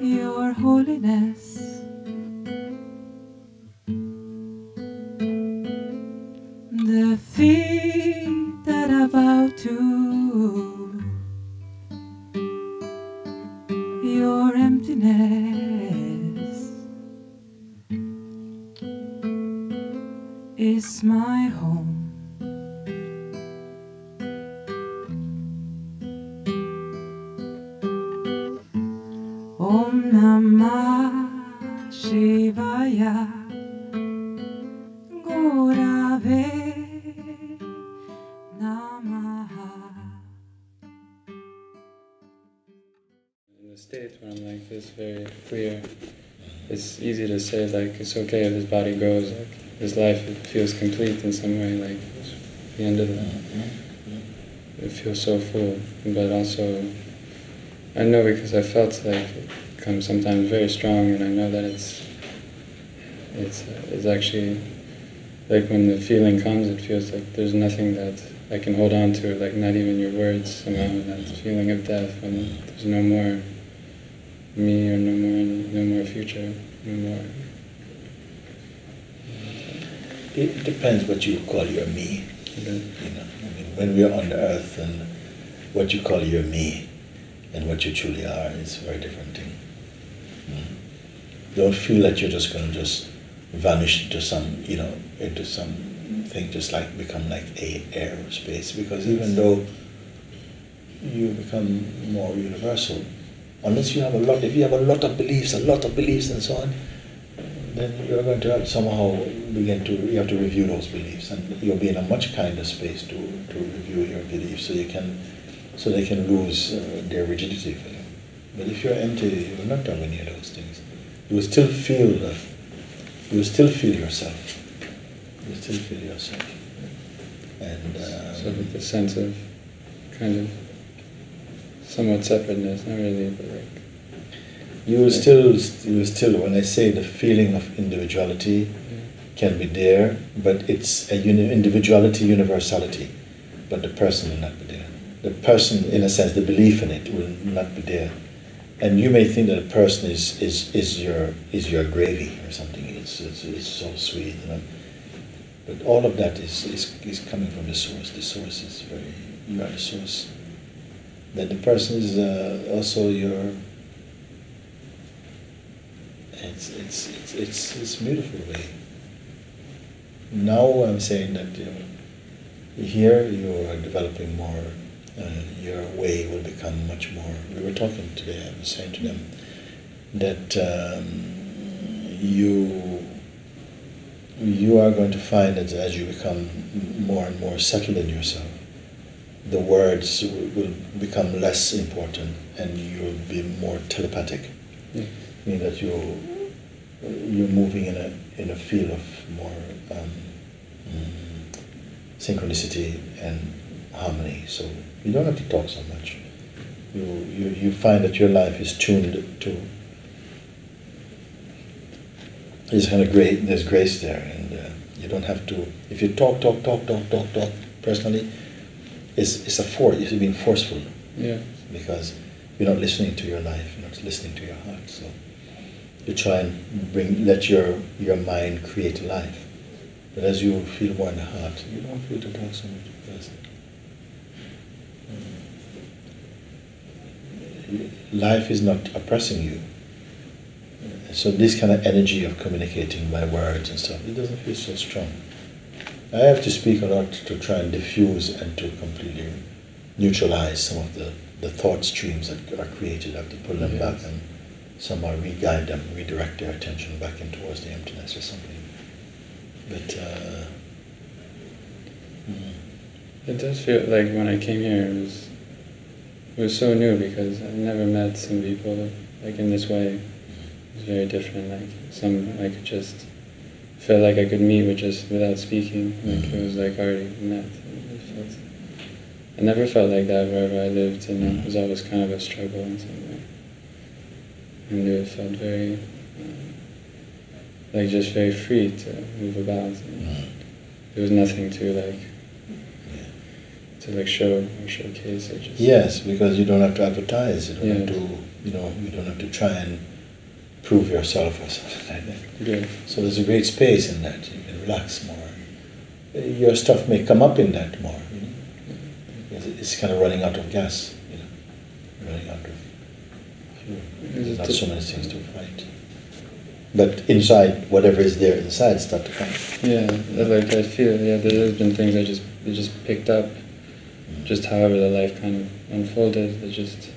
Your holiness. Say like it's okay if this body goes, like this life it feels complete in some way, like it's the end of it. Mm-hmm. It feels so full, but also I know because I felt like it comes sometimes very strong, and I know that it's it's it's actually like when the feeling comes, it feels like there's nothing that I can hold on to, like not even your words somehow. That feeling of death when there's no more me or no more no more future, no more. It depends what you call your me. Okay. You know, I mean, when we are on the earth, and what you call your me, and what you truly are is a very different thing. Mm. Don't feel that you're just going to just vanish into some, you know, into some thing, just like become like a air or space. Because even though you become more universal, unless you have a lot, if you have a lot of beliefs, a lot of beliefs and so on, then you're going to somehow begin to you have to review those beliefs and you'll be in a much kinder space to, to review your beliefs so you can so they can lose uh, their rigidity for you. But if you're empty, you will not have any of those things. You will still feel the, you will still feel yourself. You still feel yourself. And um, So with the sense of kind of somewhat separateness, not really, but like you will still you will still when I say the feeling of individuality yeah. can be there, but it's a uni- individuality, universality, but the person will not be there. The person, in a sense, the belief in it will not be there. And you may think that a person is, is, is, your, is your gravy or something, it's, it's, it's so sweet. You know? But all of that is, is, is coming from the source. The source is very, you are the source. That the person is uh, also your, it's, it's, it's, it's, it's beautiful way. Now I'm saying that you know, here you are developing more, uh, your way will become much more. We were talking today, I was saying to them that um, you you are going to find that as you become more and more settled in yourself, the words will will become less important and you'll be more telepathic Yeah. mean that you you're moving in a in a field of more um, mm, synchronicity and harmony. So you don't have to talk so much. You you you find that your life is tuned to. There's kind of great. There's grace there, and uh, you don't have to. If you talk, talk, talk, talk, talk, talk personally, it's it's a force. You're being forceful Yeah. because you're not listening to your life. You're not listening to your heart. So you try and bring let your your mind create life. But as you feel more in the heart, you don't feel to talk so much because mm, life is not oppressing you. So this kind of energy of communicating by words and stuff, it doesn't feel so strong. I have to speak a lot to try and diffuse and to completely neutralize some of the, the thought streams that are created. I have to pull them back and somehow re-guide them, redirect their attention back in towards the emptiness or something. But uh, mm, It does feel like when I came here, it was it was so new because I've never met some people like in this way. It was very different. Like some I could just felt like I could meet with just without speaking. Like it was like already met. It felt, I never felt like that wherever I lived, and it was always kind of a struggle in some way. And it felt very like just very free to move about. And mm, there was nothing to like yeah. to like show or showcase or just Yes, because you don't have to advertise. You don't have Yeah. to, you know, you don't have to try and prove yourself or something like that. yeah So there's a great space in that. You can relax more. Your stuff may come up in that more. You know? It's, kind of running out of gas. You know, running out of There's not so many things to fight. But inside, whatever is there inside, start to come. yeah like I feel yeah there has been things I just I just picked up mm. just however the life kind of unfolded it just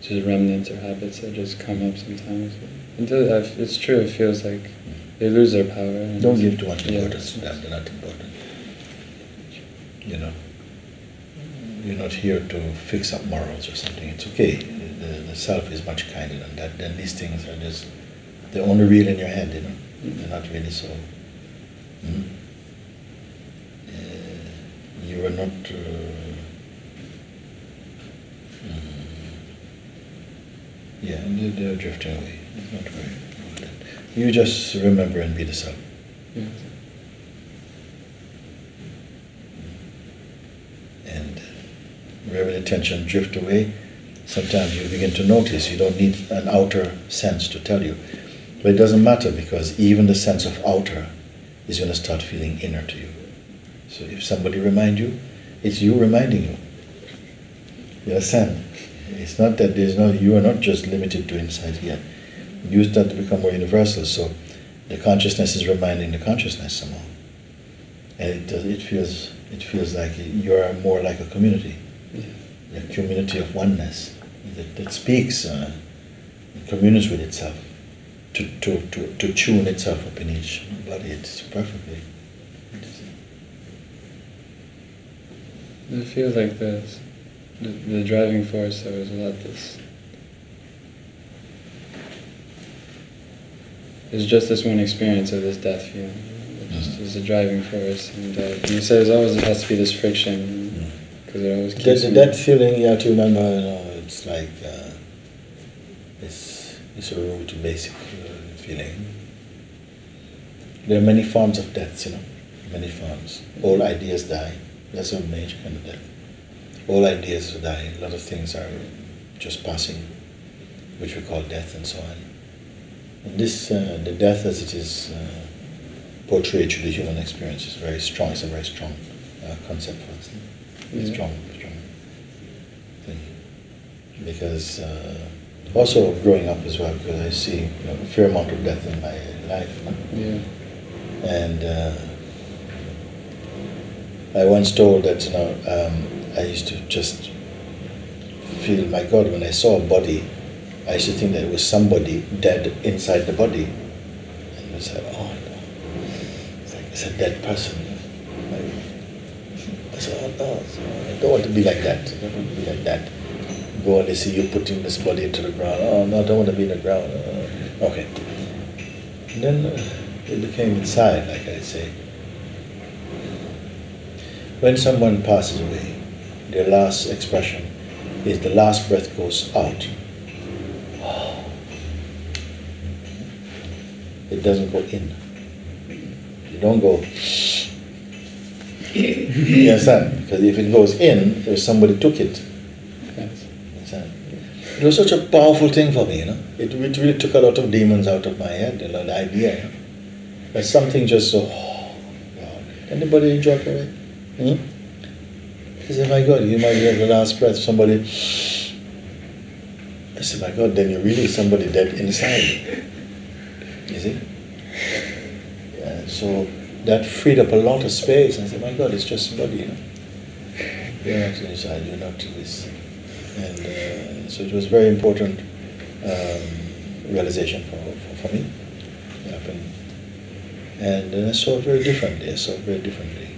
just remnants or habits that just come up sometimes until it's true it feels like mm. they lose their power and Don't give too much importance to them. They're not important. You know, you're not here to fix up morals or something. It's okay. The, the self is much kinder than that. Then these things are just, they're only real in your head, you know. They're not really so. Hmm? Uh, you are not. Uh, mm, yeah, they're, they're drifting away. Don't worry about that. You just remember and be the self. yeah. and wherever the attention drift away, sometimes you begin to notice. You don't need an outer sense to tell you. But it doesn't matter because even the sense of outer is going to start feeling inner to you. So if somebody remind you, it's you reminding you. You understand? It's not that there's no, you are not just limited to inside here. You start to become more universal. So the consciousness is reminding the consciousness somehow. And it, does, it feels it feels like you're more like a community, a community of oneness that, that speaks, uh, communes with itself, to, to, to, to tune itself up in each body. It's perfectly. It feels like the, the the driving force there was a lot this. It's just this one experience of this death feeling. It just Mhm. is a driving force, and, uh, and he says always it has to be this friction Mm. because it always That, keeps me. that feeling you have to remember, you know, it's like uh, it's it's a root basic uh, feeling. There are many forms of death, you know, many forms. All ideas die. That's a major kind of death. All ideas die. A lot of things are just passing, which we call death and so on. And this, uh, the death as it is uh, portrayed through the human experience is very strong. It's a very strong uh, concept for us. Yeah. Strong. Because uh, also growing up as well, because I see you know, a fair amount of death in my life. Yeah. And uh, I once told that you know um, I used to just feel my God when I saw a body, I used to think that it was somebody dead inside the body, and I said, oh no, it's like it's a dead person. I, I said, oh no, I don't want to be like that. I don't want to be like that. Go and they see you putting this body into the ground. Oh no, I don't want to be in the ground. Uh, okay. And then uh, it became inside, like I say. When someone passes away, their last expression is the last breath goes out. It doesn't go in. You don't go. you understand? Because if it goes in, if somebody took it. It was such a powerful thing for me, you know. It, it really took a lot of demons out of my head, you know, the idea. You know? That something just so, oh, God. Anybody enjoy it? Hmm? I said, my God, you might get the last breath, somebody. I said, my God, then you're really somebody dead inside. You see? Yeah, so that freed up a lot of space. I said, my God, it's just somebody, you know. You're not inside, you're not this. And uh, so it was very important um, realization for, for, for me. It happened. And then I saw it very differently. I saw it very differently.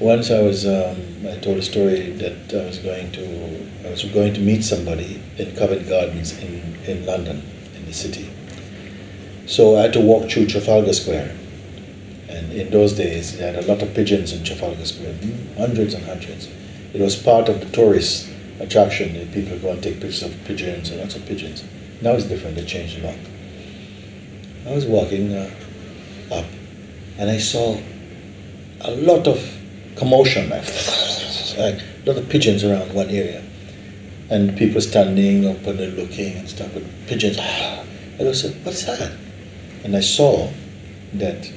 Once I was, um, I told a story that I was going to, I was going to meet somebody in Covent Gardens in, in London, in the city. So I had to walk through Trafalgar Square. And in those days, they had a lot of pigeons in Trafalgar Square, hundreds and hundreds. It was part of the tourist attraction. that People go and take pictures of pigeons and lots of pigeons. Now it's different, they changed a lot. I was walking uh, up and I saw a lot of commotion, like, like a lot of pigeons around one area. And people standing up and looking and stuff, but pigeons, and I said, what's that? And I saw that,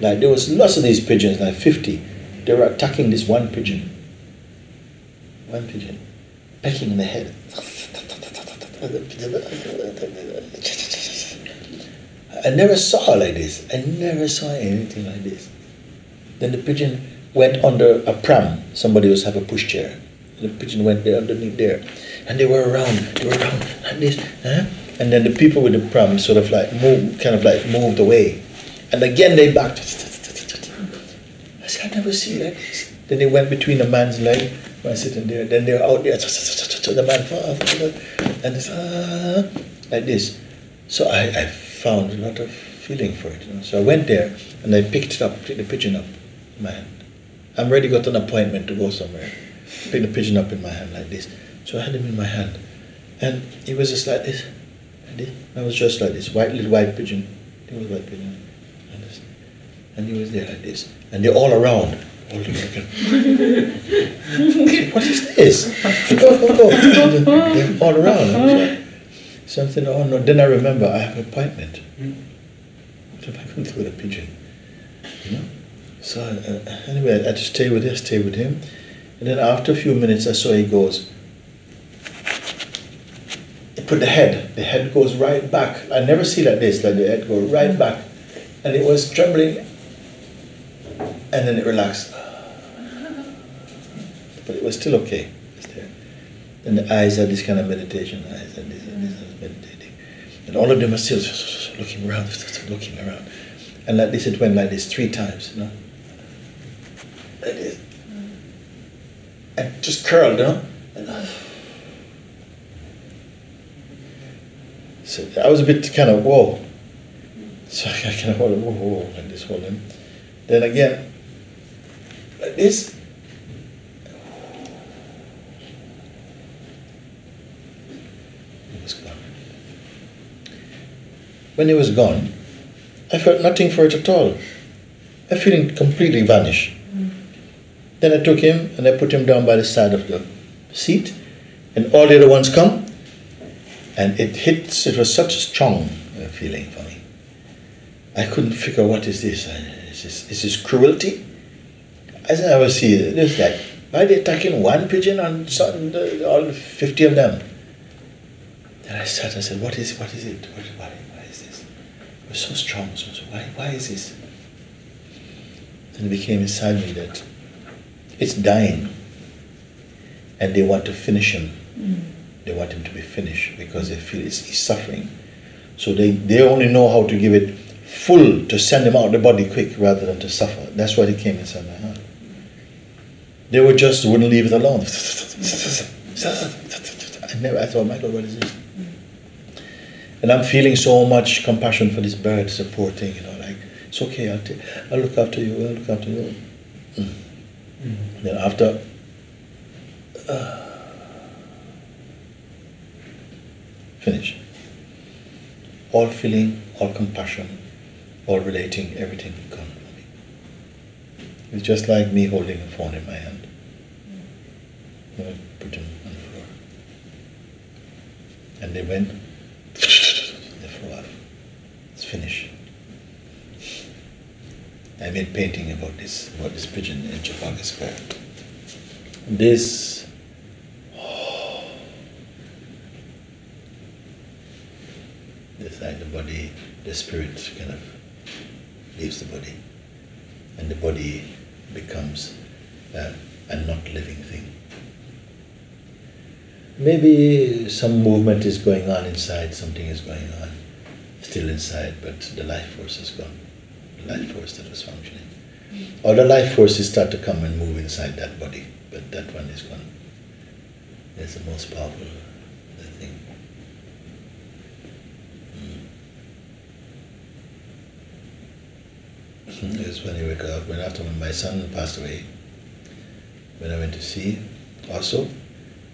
like, there was lots of these pigeons, like 50. They were attacking this one pigeon. One pigeon. Pecking in the head. I never saw like this. I never saw anything like this. Then the pigeon went under a pram. Somebody was have a pushchair. The pigeon went there underneath there. And they were around, they were around like this. Huh? And then the people with the pram sort of like moved, kind of like moved away. And again they backed. I said, I never see like this. Then they went between a man's leg, man sitting there. Then they're out there. The man fell and it's uh, like this. So I, I found a lot of feeling for it. You know? So I went there and I picked it up, picked the pigeon up in my hand. I'm ready got an appointment to go somewhere. Picked the pigeon up in my hand like this. So I had him in my hand. And he was just like this. I was just like this, white little white pigeon. He was white pigeon. And, this, and he was there like this. And they're all around. All looking. what is this? Go, go, go. All around. Something, oh no, then I remember I have an appointment. What if I come through the pigeon? You know? So uh, anyway, I just stay with him, stay with him. And then after a few minutes, I saw he goes, he put the head, the head goes right back. I never see like this, like the head goes right back. And it was trembling, and then it relaxed. But it was still okay. And the eyes had this kind of meditation, eyes and this and this and meditating. And all of them are still looking around, looking around. And like this, it went like this three times, you know. Like this. And just curled, you know. And, so I was a bit kind of, whoa. So I kind of, whoa, whoa, whoa, like this, him. Then again, like this. Was gone. When he was gone, I felt nothing for it at all. My feeling completely vanished. Then I took him and I put him down by the side of the seat, and all the other ones come, and it hits. It was such a strong uh, feeling for me. I couldn't figure what is this. Is this, is this cruelty? As I was see this like why are they attacking one pigeon on all fifty of them? Then I sat and said, What is what is it? What, why, why is this? It was so strong, so, so why, why is this? Then it became inside me that it's dying and they want to finish him. Mm. They want him to be finished because they feel he's suffering. So they, they only know how to give it full to send him out the body quick rather than to suffer. That's why it came inside my heart. They would just wouldn't leave it alone. I never I thought, my God, what is this? And I'm feeling so much compassion for this bird supporting, you know, like, it's okay, I'll, t- I'll look after you, I'll look after you. Mm. Mm. Then after, uh, finish. All feeling, all compassion, all relating, everything gone for me. It's just like me holding a phone in my hand. I put him on the floor. And they went it's finished. I made painting about this, about this pigeon in Trafalgar Square. This oh, this like the body, the spirit kind of leaves the body, and the body becomes uh, a not living thing. Maybe some movement is going on inside, something is going on still inside, but the life force is gone. The life force that was functioning. All the life forces start to come and move inside that body, but that one is gone. It's the most powerful thing. Mm. It was when you wake up, when after my son passed away, when I went to see, also,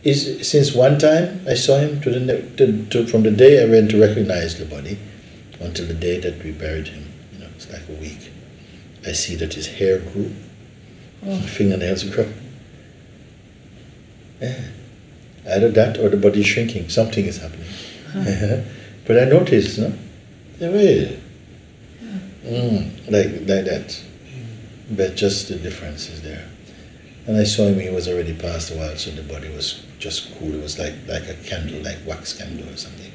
is since one time I saw him to the to, to, from the day I went to recognize the body until the day that we buried him. You know, it's like a week. I see that his hair grew Oh, fingernails grew. Yeah. Either that or the body is shrinking. Something is happening. but I noticed, no? Yeah, well, mm, like, like that. But just the difference is there. And I saw him, he was already past a while, so the body was just cool. It was like, like a candle, like wax candle or something.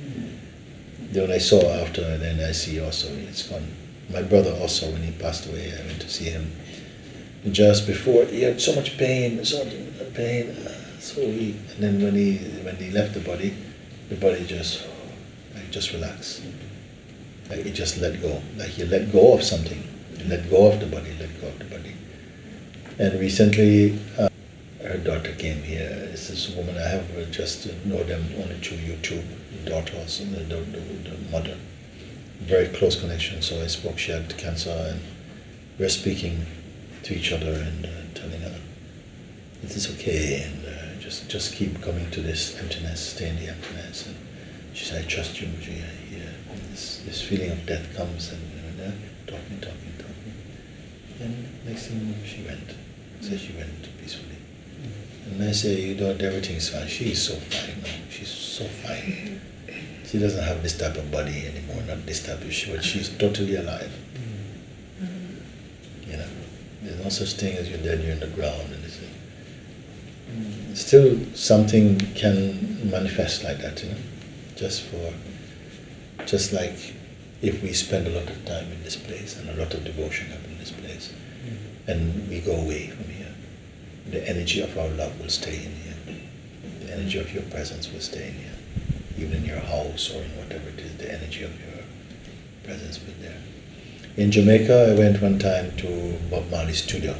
Then I saw after, and then I see also it's fun. My brother also, when he passed away, I went to see him. Just before, he had so much pain, so much pain, uh, so weak. And then when he when he left the body, the body just like just relaxed. Like he just let go. Like he let go of something. He let go of the body, let go of the body. And recently, uh, her daughter came here. It's this woman I have just know them only through YouTube. The daughter also, the, the, the, the mother. Very close connection. So I spoke. She had cancer, and we're speaking to each other and uh, telling her it is okay, and uh, just just keep coming to this emptiness, stay in the emptiness. And she said, "I trust you, Mooji." Yeah, this this feeling of death comes, and uh, talking, talking, talking, and next thing she went. So she went peacefully. And I say, you know, everything's fine. She is so fine now. She's so fine. She doesn't have this type of body anymore, not this type of she, but she's totally alive. Mm. You know, there's no such thing as you're dead, you're in the ground, and it's, still something can manifest like that, you know, just for, just like if we spend a lot of time in this place and a lot of devotion up in this place, mm. and we go away from here, the energy of our love will stay in here. The energy of your presence will stay in here. Even in your house or in whatever it is, the energy of your presence be there. In Jamaica, I went one time to Bob Marley's studio,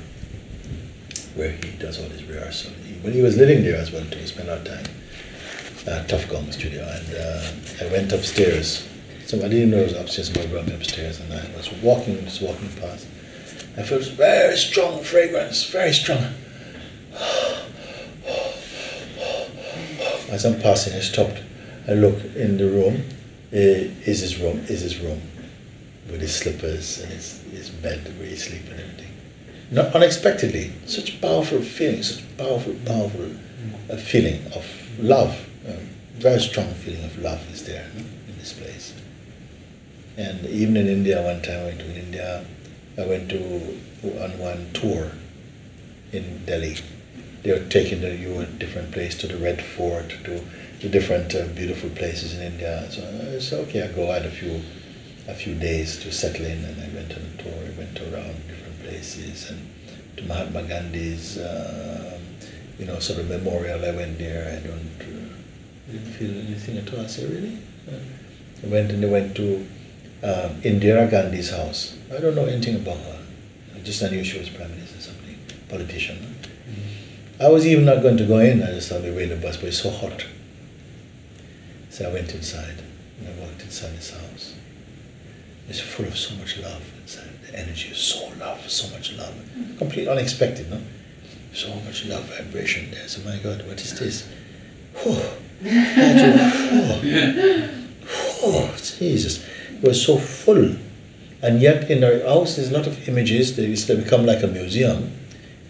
where he does all his rehearsal. He, when he was living there as well, too, we spent our time at Tough studio, and uh, I went upstairs. So I didn't know it was upstairs. Brought me upstairs, and I was walking, just walking past. I felt very strong fragrance, very strong. As I'm passing, I stopped. I look in the room. Eh, Is his room? Is his room with his slippers and his, his bed where he sleep and everything. Not unexpectedly, such powerful feeling, such powerful, powerful uh, feeling of love. Um, very strong feeling of love is there no, in this place. And even in India, one time I went to India, I went to on one tour in Delhi. They were taking the, you a different place to the Red Fort, to the different uh, beautiful places in India. So I said, okay, I go. I had a few, a few days to settle in, and I went on a tour. I went around different places and to Mahatma Gandhi's, um, you know, sort of memorial. I went there. I don't uh, didn't feel anything at all. I said, really? Uh, I went and I went to um, Indira Gandhi's house. I don't know anything about her. I just knew she was prime minister, or something, politician. no? I was even not going to go in. I just thought we wait the bus, but it's so hot. So I went inside and I walked inside his house. It's full of so much love inside. The energy is so love, so much love. Completely unexpected, no? So much love vibration there. So my God, what is this? Oh, Jesus. It was so full. And yet in our house there's a lot of images. They, they become like a museum.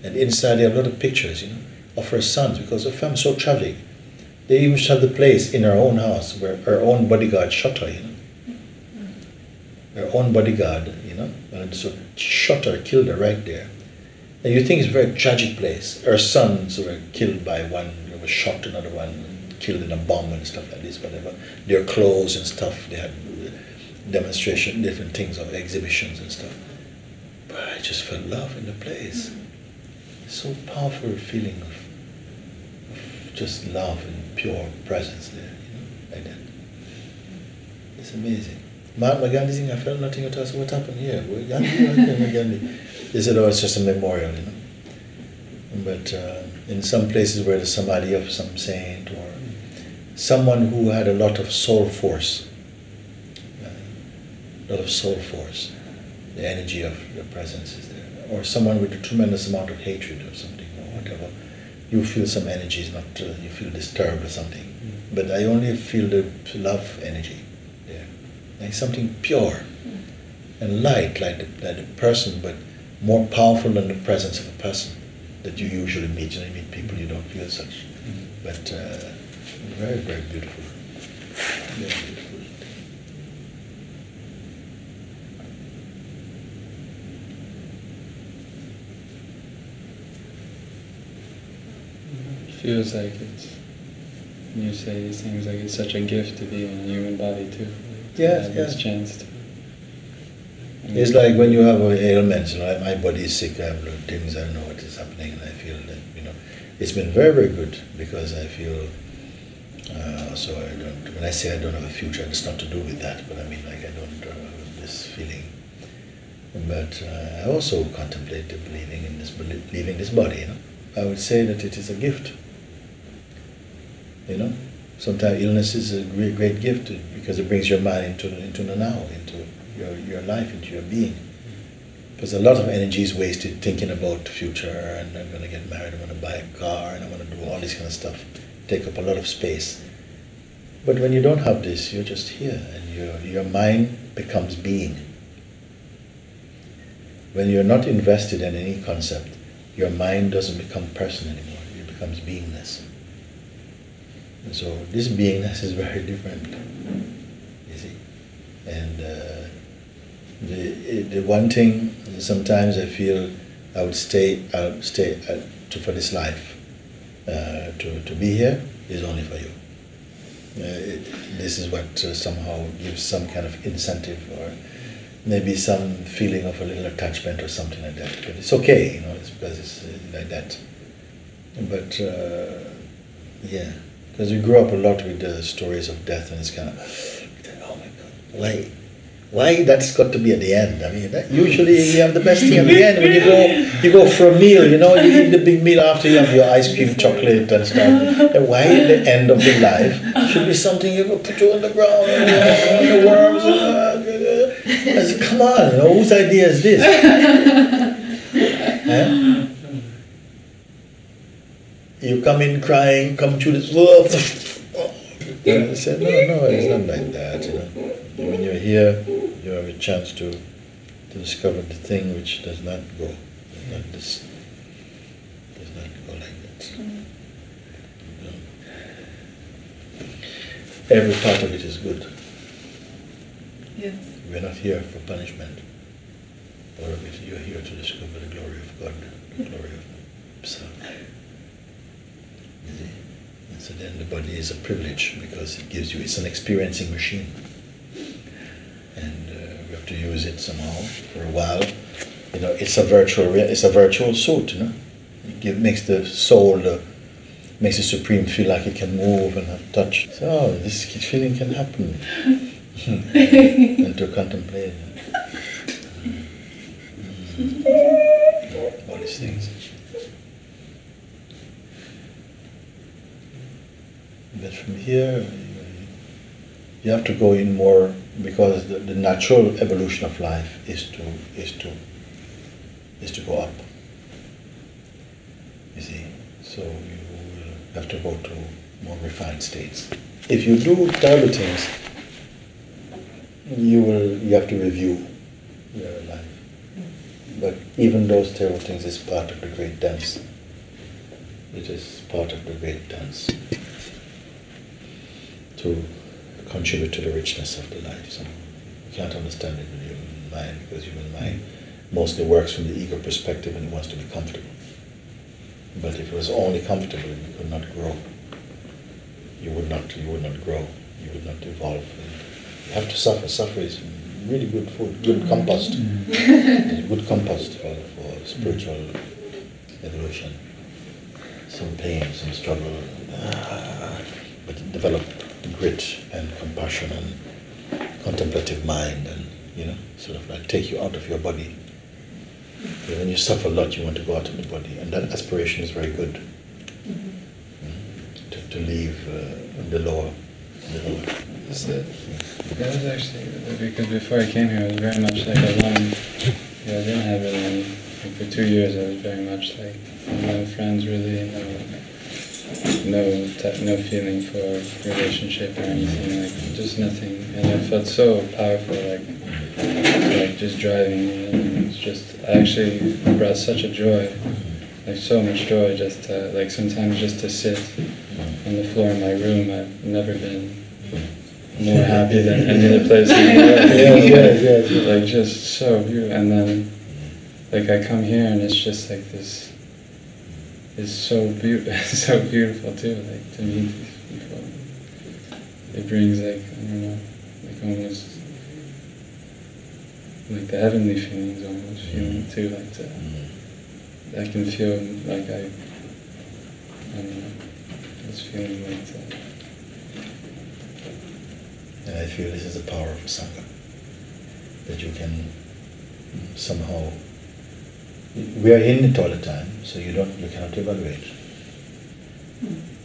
And inside there are a lot of pictures, you know, of her sons because her family's so tragic. They even shut the place in her own house where her own bodyguard shot her, you know. Her own bodyguard, you know, and so shot her, killed her right there. And you think it's a very tragic place. Her sons were killed by one, they were shot, another one killed in a bomb and stuff like this, whatever. Their clothes and stuff, they had demonstration, different things of exhibitions and stuff. But I just felt love in the place. Mm. So powerful feeling of, of just love pure presence there, you know, like that. It's amazing. Mahatma Gandhi thing, I felt nothing at all. So what happened here? Where Gandhi? Mahatma Gandhi? They said, oh, it's just a memorial, you know. But uh, in some places where the samadhi of some saint or someone who had a lot of soul force, uh, a lot of soul force, the energy of the presence is there, or someone with a tremendous amount of hatred or something or whatever, you feel some energies, not uh, you feel disturbed or something. But I only feel the love energy there, like something pure and light, like the, like the person, but more powerful than the presence of a person. that you usually meet. You know, you meet people you don't feel such, but uh, very, very beautiful. Very beautiful. It feels like it's. when You say these things like it's such a gift to be in a human body too. Like, to Yes, have yes. this chance to. It's like when you have an ailment, you know, like my body is sick, I have things, I don't know what is happening, and I feel that, you know, it's been very, very good because I feel, uh, so I don't, when I say I don't have a future, it's not to do with that, but I mean, like, I don't uh, have this feeling. But uh, I also contemplate the believing in this, leaving this body, you know. I would say that it is a gift. You know, sometimes illness is a great, great gift because it brings your mind into, into the now, into your, your life, into your being. Because a lot of energy is wasted thinking about the future and I'm going to get married, I'm going to buy a car, and I'm going to do all this kind of stuff. Take up a lot of space. But when you don't have this, you're just here and your, your mind becomes being. When you're not invested in any concept, your mind doesn't become person anymore, it becomes beingness. So this beingness is very different, you see. And uh, the, the one thing sometimes I feel I would stay, I would stay uh, to, for this life, uh, to, to be here is only for you. Uh, it, this is what uh, somehow gives some kind of incentive or maybe some feeling of a little attachment or something like that. But it's okay, you know, it's because it's like that. But yeah, because we grew up a lot with the stories of death, and it's kind of, oh my God, why, why that's got to be at the end? I mean, that, usually you have the best thing at the end when you go, you go for a meal. You know, you eat the big meal after you have your ice cream, chocolate, and stuff. And why the end of the life should be something you go put you on the ground and, and the worms. Said, come on, you know, whose idea is this? Eh? You come in crying, come to this world. I said, no, no, it's not like that. You know, when you're here, you have a chance to to discover the thing which does not go, does not this, does not go like that. You know. Every part of it is good. Yes. We're not here for punishment. Or if you're here to discover the glory of God, the glory of Himself. You see? And so then the body is a privilege because it gives you, it's an experiencing machine. And uh, we have to use it somehow for a while. You know, it's a virtual, it's a virtual suit, you know. It give, makes the soul, the, makes the supreme feel like it can move and have touch. So oh, this feeling can happen. and to contemplate mm, all these things. But from here, you- have to go in more because the, the natural evolution of life is to is to is to go up. You see, so you will have to go to more refined states. If you do terrible things, you will you have to review your life. But even those terrible things is part of the great dance. It is part of the great dance to contribute to the richness of the life. So you can't understand it with the human mind because human mind mostly works from the ego perspective and it wants to be comfortable. But if it was only comfortable, you could not grow. You would not. You would not grow. You would not evolve. You have to suffer. Suffer is really good food, good compost. It's good compost for, for spiritual evolution. Some pain, some struggle, ah, but develop grit and compassion and contemplative mind, and you know, sort of like take you out of your body. Because when you suffer a lot, you want to go out of the body, and that aspiration is very good. Mm, To, to leave uh, the lower, the lower. Is it? That was actually because before I came here, I was very much like alone. Yeah, I didn't have any. Like for two years, I was very much like no friends, really, no, no, no feeling for relationship or anything, like just nothing. And I felt so powerful, like like just driving. And it was just I actually brought such a joy like so much joy just to like sometimes just to sit on the floor in my room. I've never been more happy than any other place in the world. Yes, yes, yes. Like just so beautiful. And then like I come here and it's just like this. It's so beautiful. so beautiful too. Like to meet these people. It brings like I don't know, like almost like the heavenly feelings almost feeling too. Like to, Mm. I can feel like I. I don't know. This feeling like to, And I feel this is the power of Sangha. That you can somehow, we are in it all the time, so you don't, you cannot evaluate.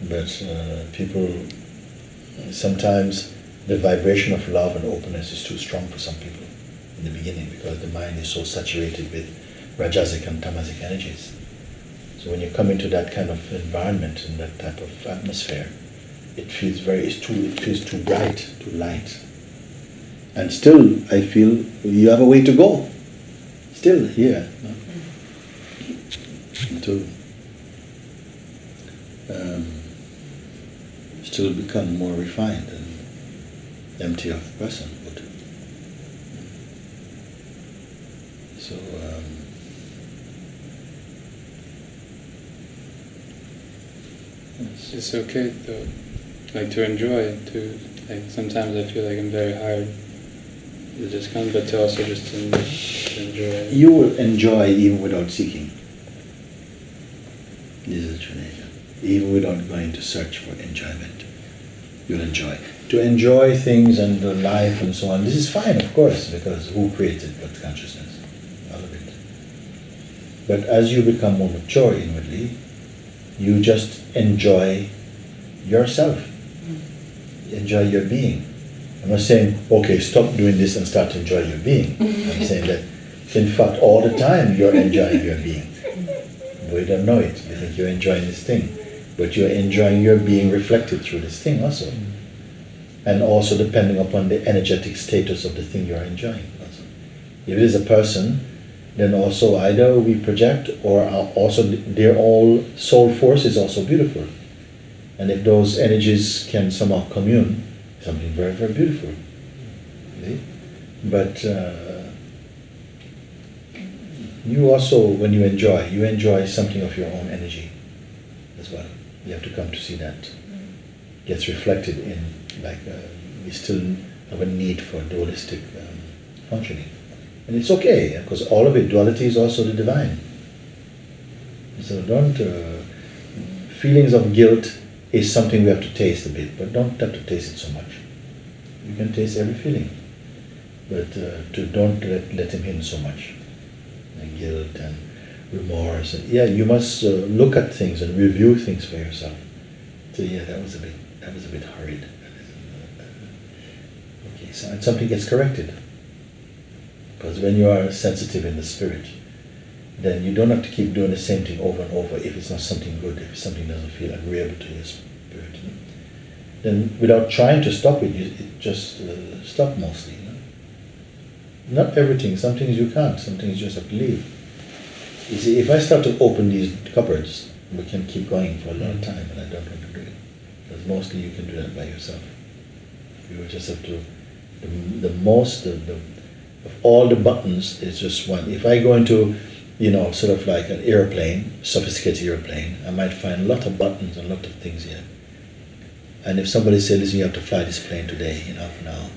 But uh, people, sometimes the vibration of love and openness is too strong for some people in the beginning because the mind is so saturated with Rajasic and Tamasic energies. So when you come into that kind of environment and that type of atmosphere, it feels very it's too it feels too bright, too light. And still I feel you have a way to go. Still here. no? To um, still become more refined and empty of personhood. So um, yes. it's okay though, like to enjoy. To like sometimes I feel like I'm very hard. To just come, but to also just to enjoy. You will enjoy even without seeking. This is true nature. Even without going to search for enjoyment, you'll enjoy. To enjoy things and the life and so on, this is fine, of course, because who created but consciousness? All of it. But as you become more mature inwardly, you just enjoy yourself. Mm. Enjoy your being. I'm not saying, okay, stop doing this and start to enjoy your being. I'm saying that, in fact, all the time you're enjoying your being. But you don't know it. You think you're enjoying this thing. But you're enjoying your being reflected through this thing also. And also depending upon the energetic status of the thing you're enjoying. Also. If it is a person, then also either we project or also their all soul force is also beautiful. And if those energies can somehow commune, something very, very beautiful. See? But uh, you also, when you enjoy, you enjoy something of your own energy as well. You have to come to see that. Gets reflected in, like, uh, we still have a need for dualistic um, functioning. And it's okay, because all of it, duality is also the divine. So don't, uh, feelings of guilt is something we have to taste a bit, but don't have to taste it so much. You can taste every feeling, but uh, to don't let, let him in so much. And guilt and remorse, and yeah, you must uh, look at things and review things for yourself. So yeah, that was a bit, that was a bit hurried. Okay, so and something gets corrected. Because when you are sensitive in the spirit, then you don't have to keep doing the same thing over and over if it's not something good, if something doesn't feel agreeable to your spirit. Then without trying to stop it, you, it just uh, stop mostly. Not everything, some things you can't, some things you just have to leave. You see, if I start to open these cupboards, we can keep going for a long mm. time and I don't want to do it. Because mostly you can do that by yourself. You just have to, the, the most, the, the, of all the buttons, it's just one. If I go into you know, sort of like an airplane, sophisticated airplane, I might find a lot of buttons and a lot of things here. And if somebody says, listen, you have to fly this plane today in half an hour,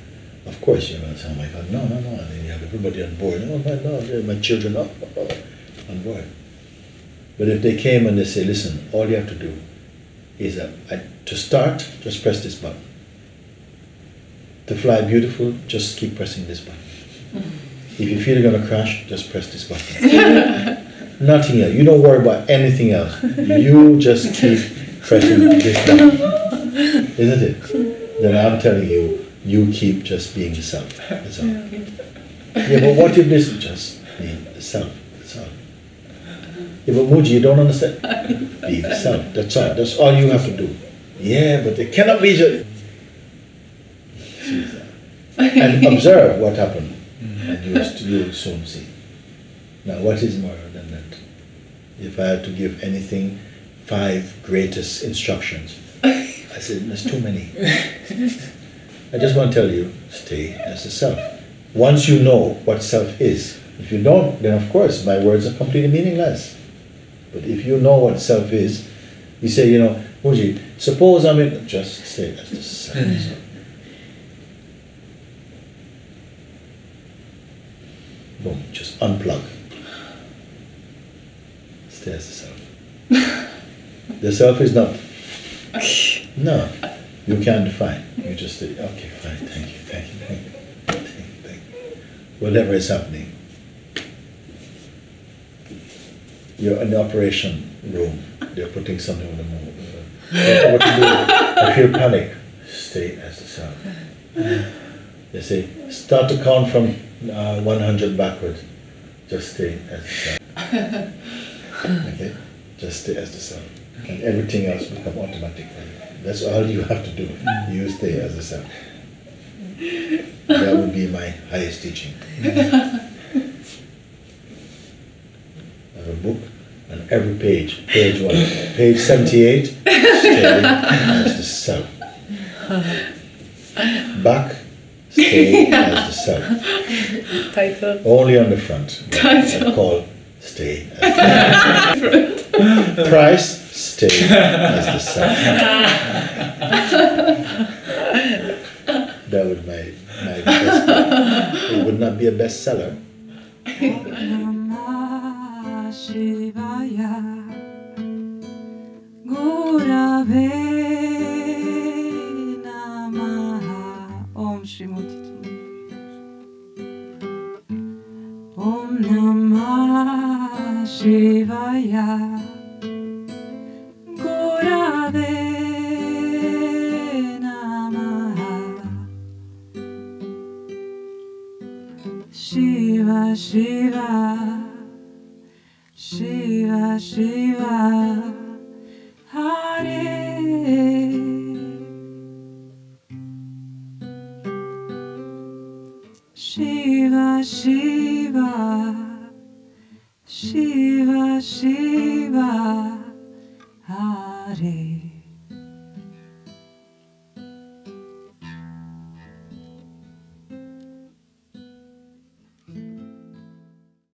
of course you're going to say, oh my God, no, no, no. And then you have everybody on board. Oh my Lord, my children oh, oh, oh, on board. But if they came and they say, listen, all you have to do is uh, I, to start, just press this button. To fly beautiful, just keep pressing this button. If you feel you're going to crash, just press this button. Nothing else. You don't worry about anything else. You just keep pressing this button. Isn't it? Then I'm telling you, you keep just being the self. That's all. Yeah, but what if this is just be the self? That's all. Yeah, but Mooji, you don't understand. Be the self. That's all. That's all you have to do. Yeah, but it cannot be just. And observe what happened and you will you will soon see. Now, what is more than that? if I had to give anything, five greatest instructions, I said, there's too many. I just want to tell you, stay as the self. Once you know what self is, if you don't, then of course my words are completely meaningless. But if you know what self is, you say, you know, Mooji, suppose I'm in, just stay as the self. Boom, just unplug. Stay as the self. the self is not. No, you can't define. You just say, okay, fine, thank you, thank you, thank you, thank you, thank you. Whatever is happening. You're in the operation room. They're putting something on the move. What to do? I feel panic. Stay as the self. They say, start to count from uh, 100 backwards. Just stay as the self. okay? Just stay as the self. And everything else will come automatic for you. That's all you have to do. You stay as the self. That would be my highest teaching. I have a book, and every page, page one, page 78, stay as the self. Back, stay as the self. Title. Only on the front. Title. Call stay as the self. Price, stay as the self. That would my my best. It would not be a bestseller. Om Shrimati Shivaya Gurave Namaha Shiva Shiva Shiva Shiva Hare. Shiva Shiva Shiva Shiva Hare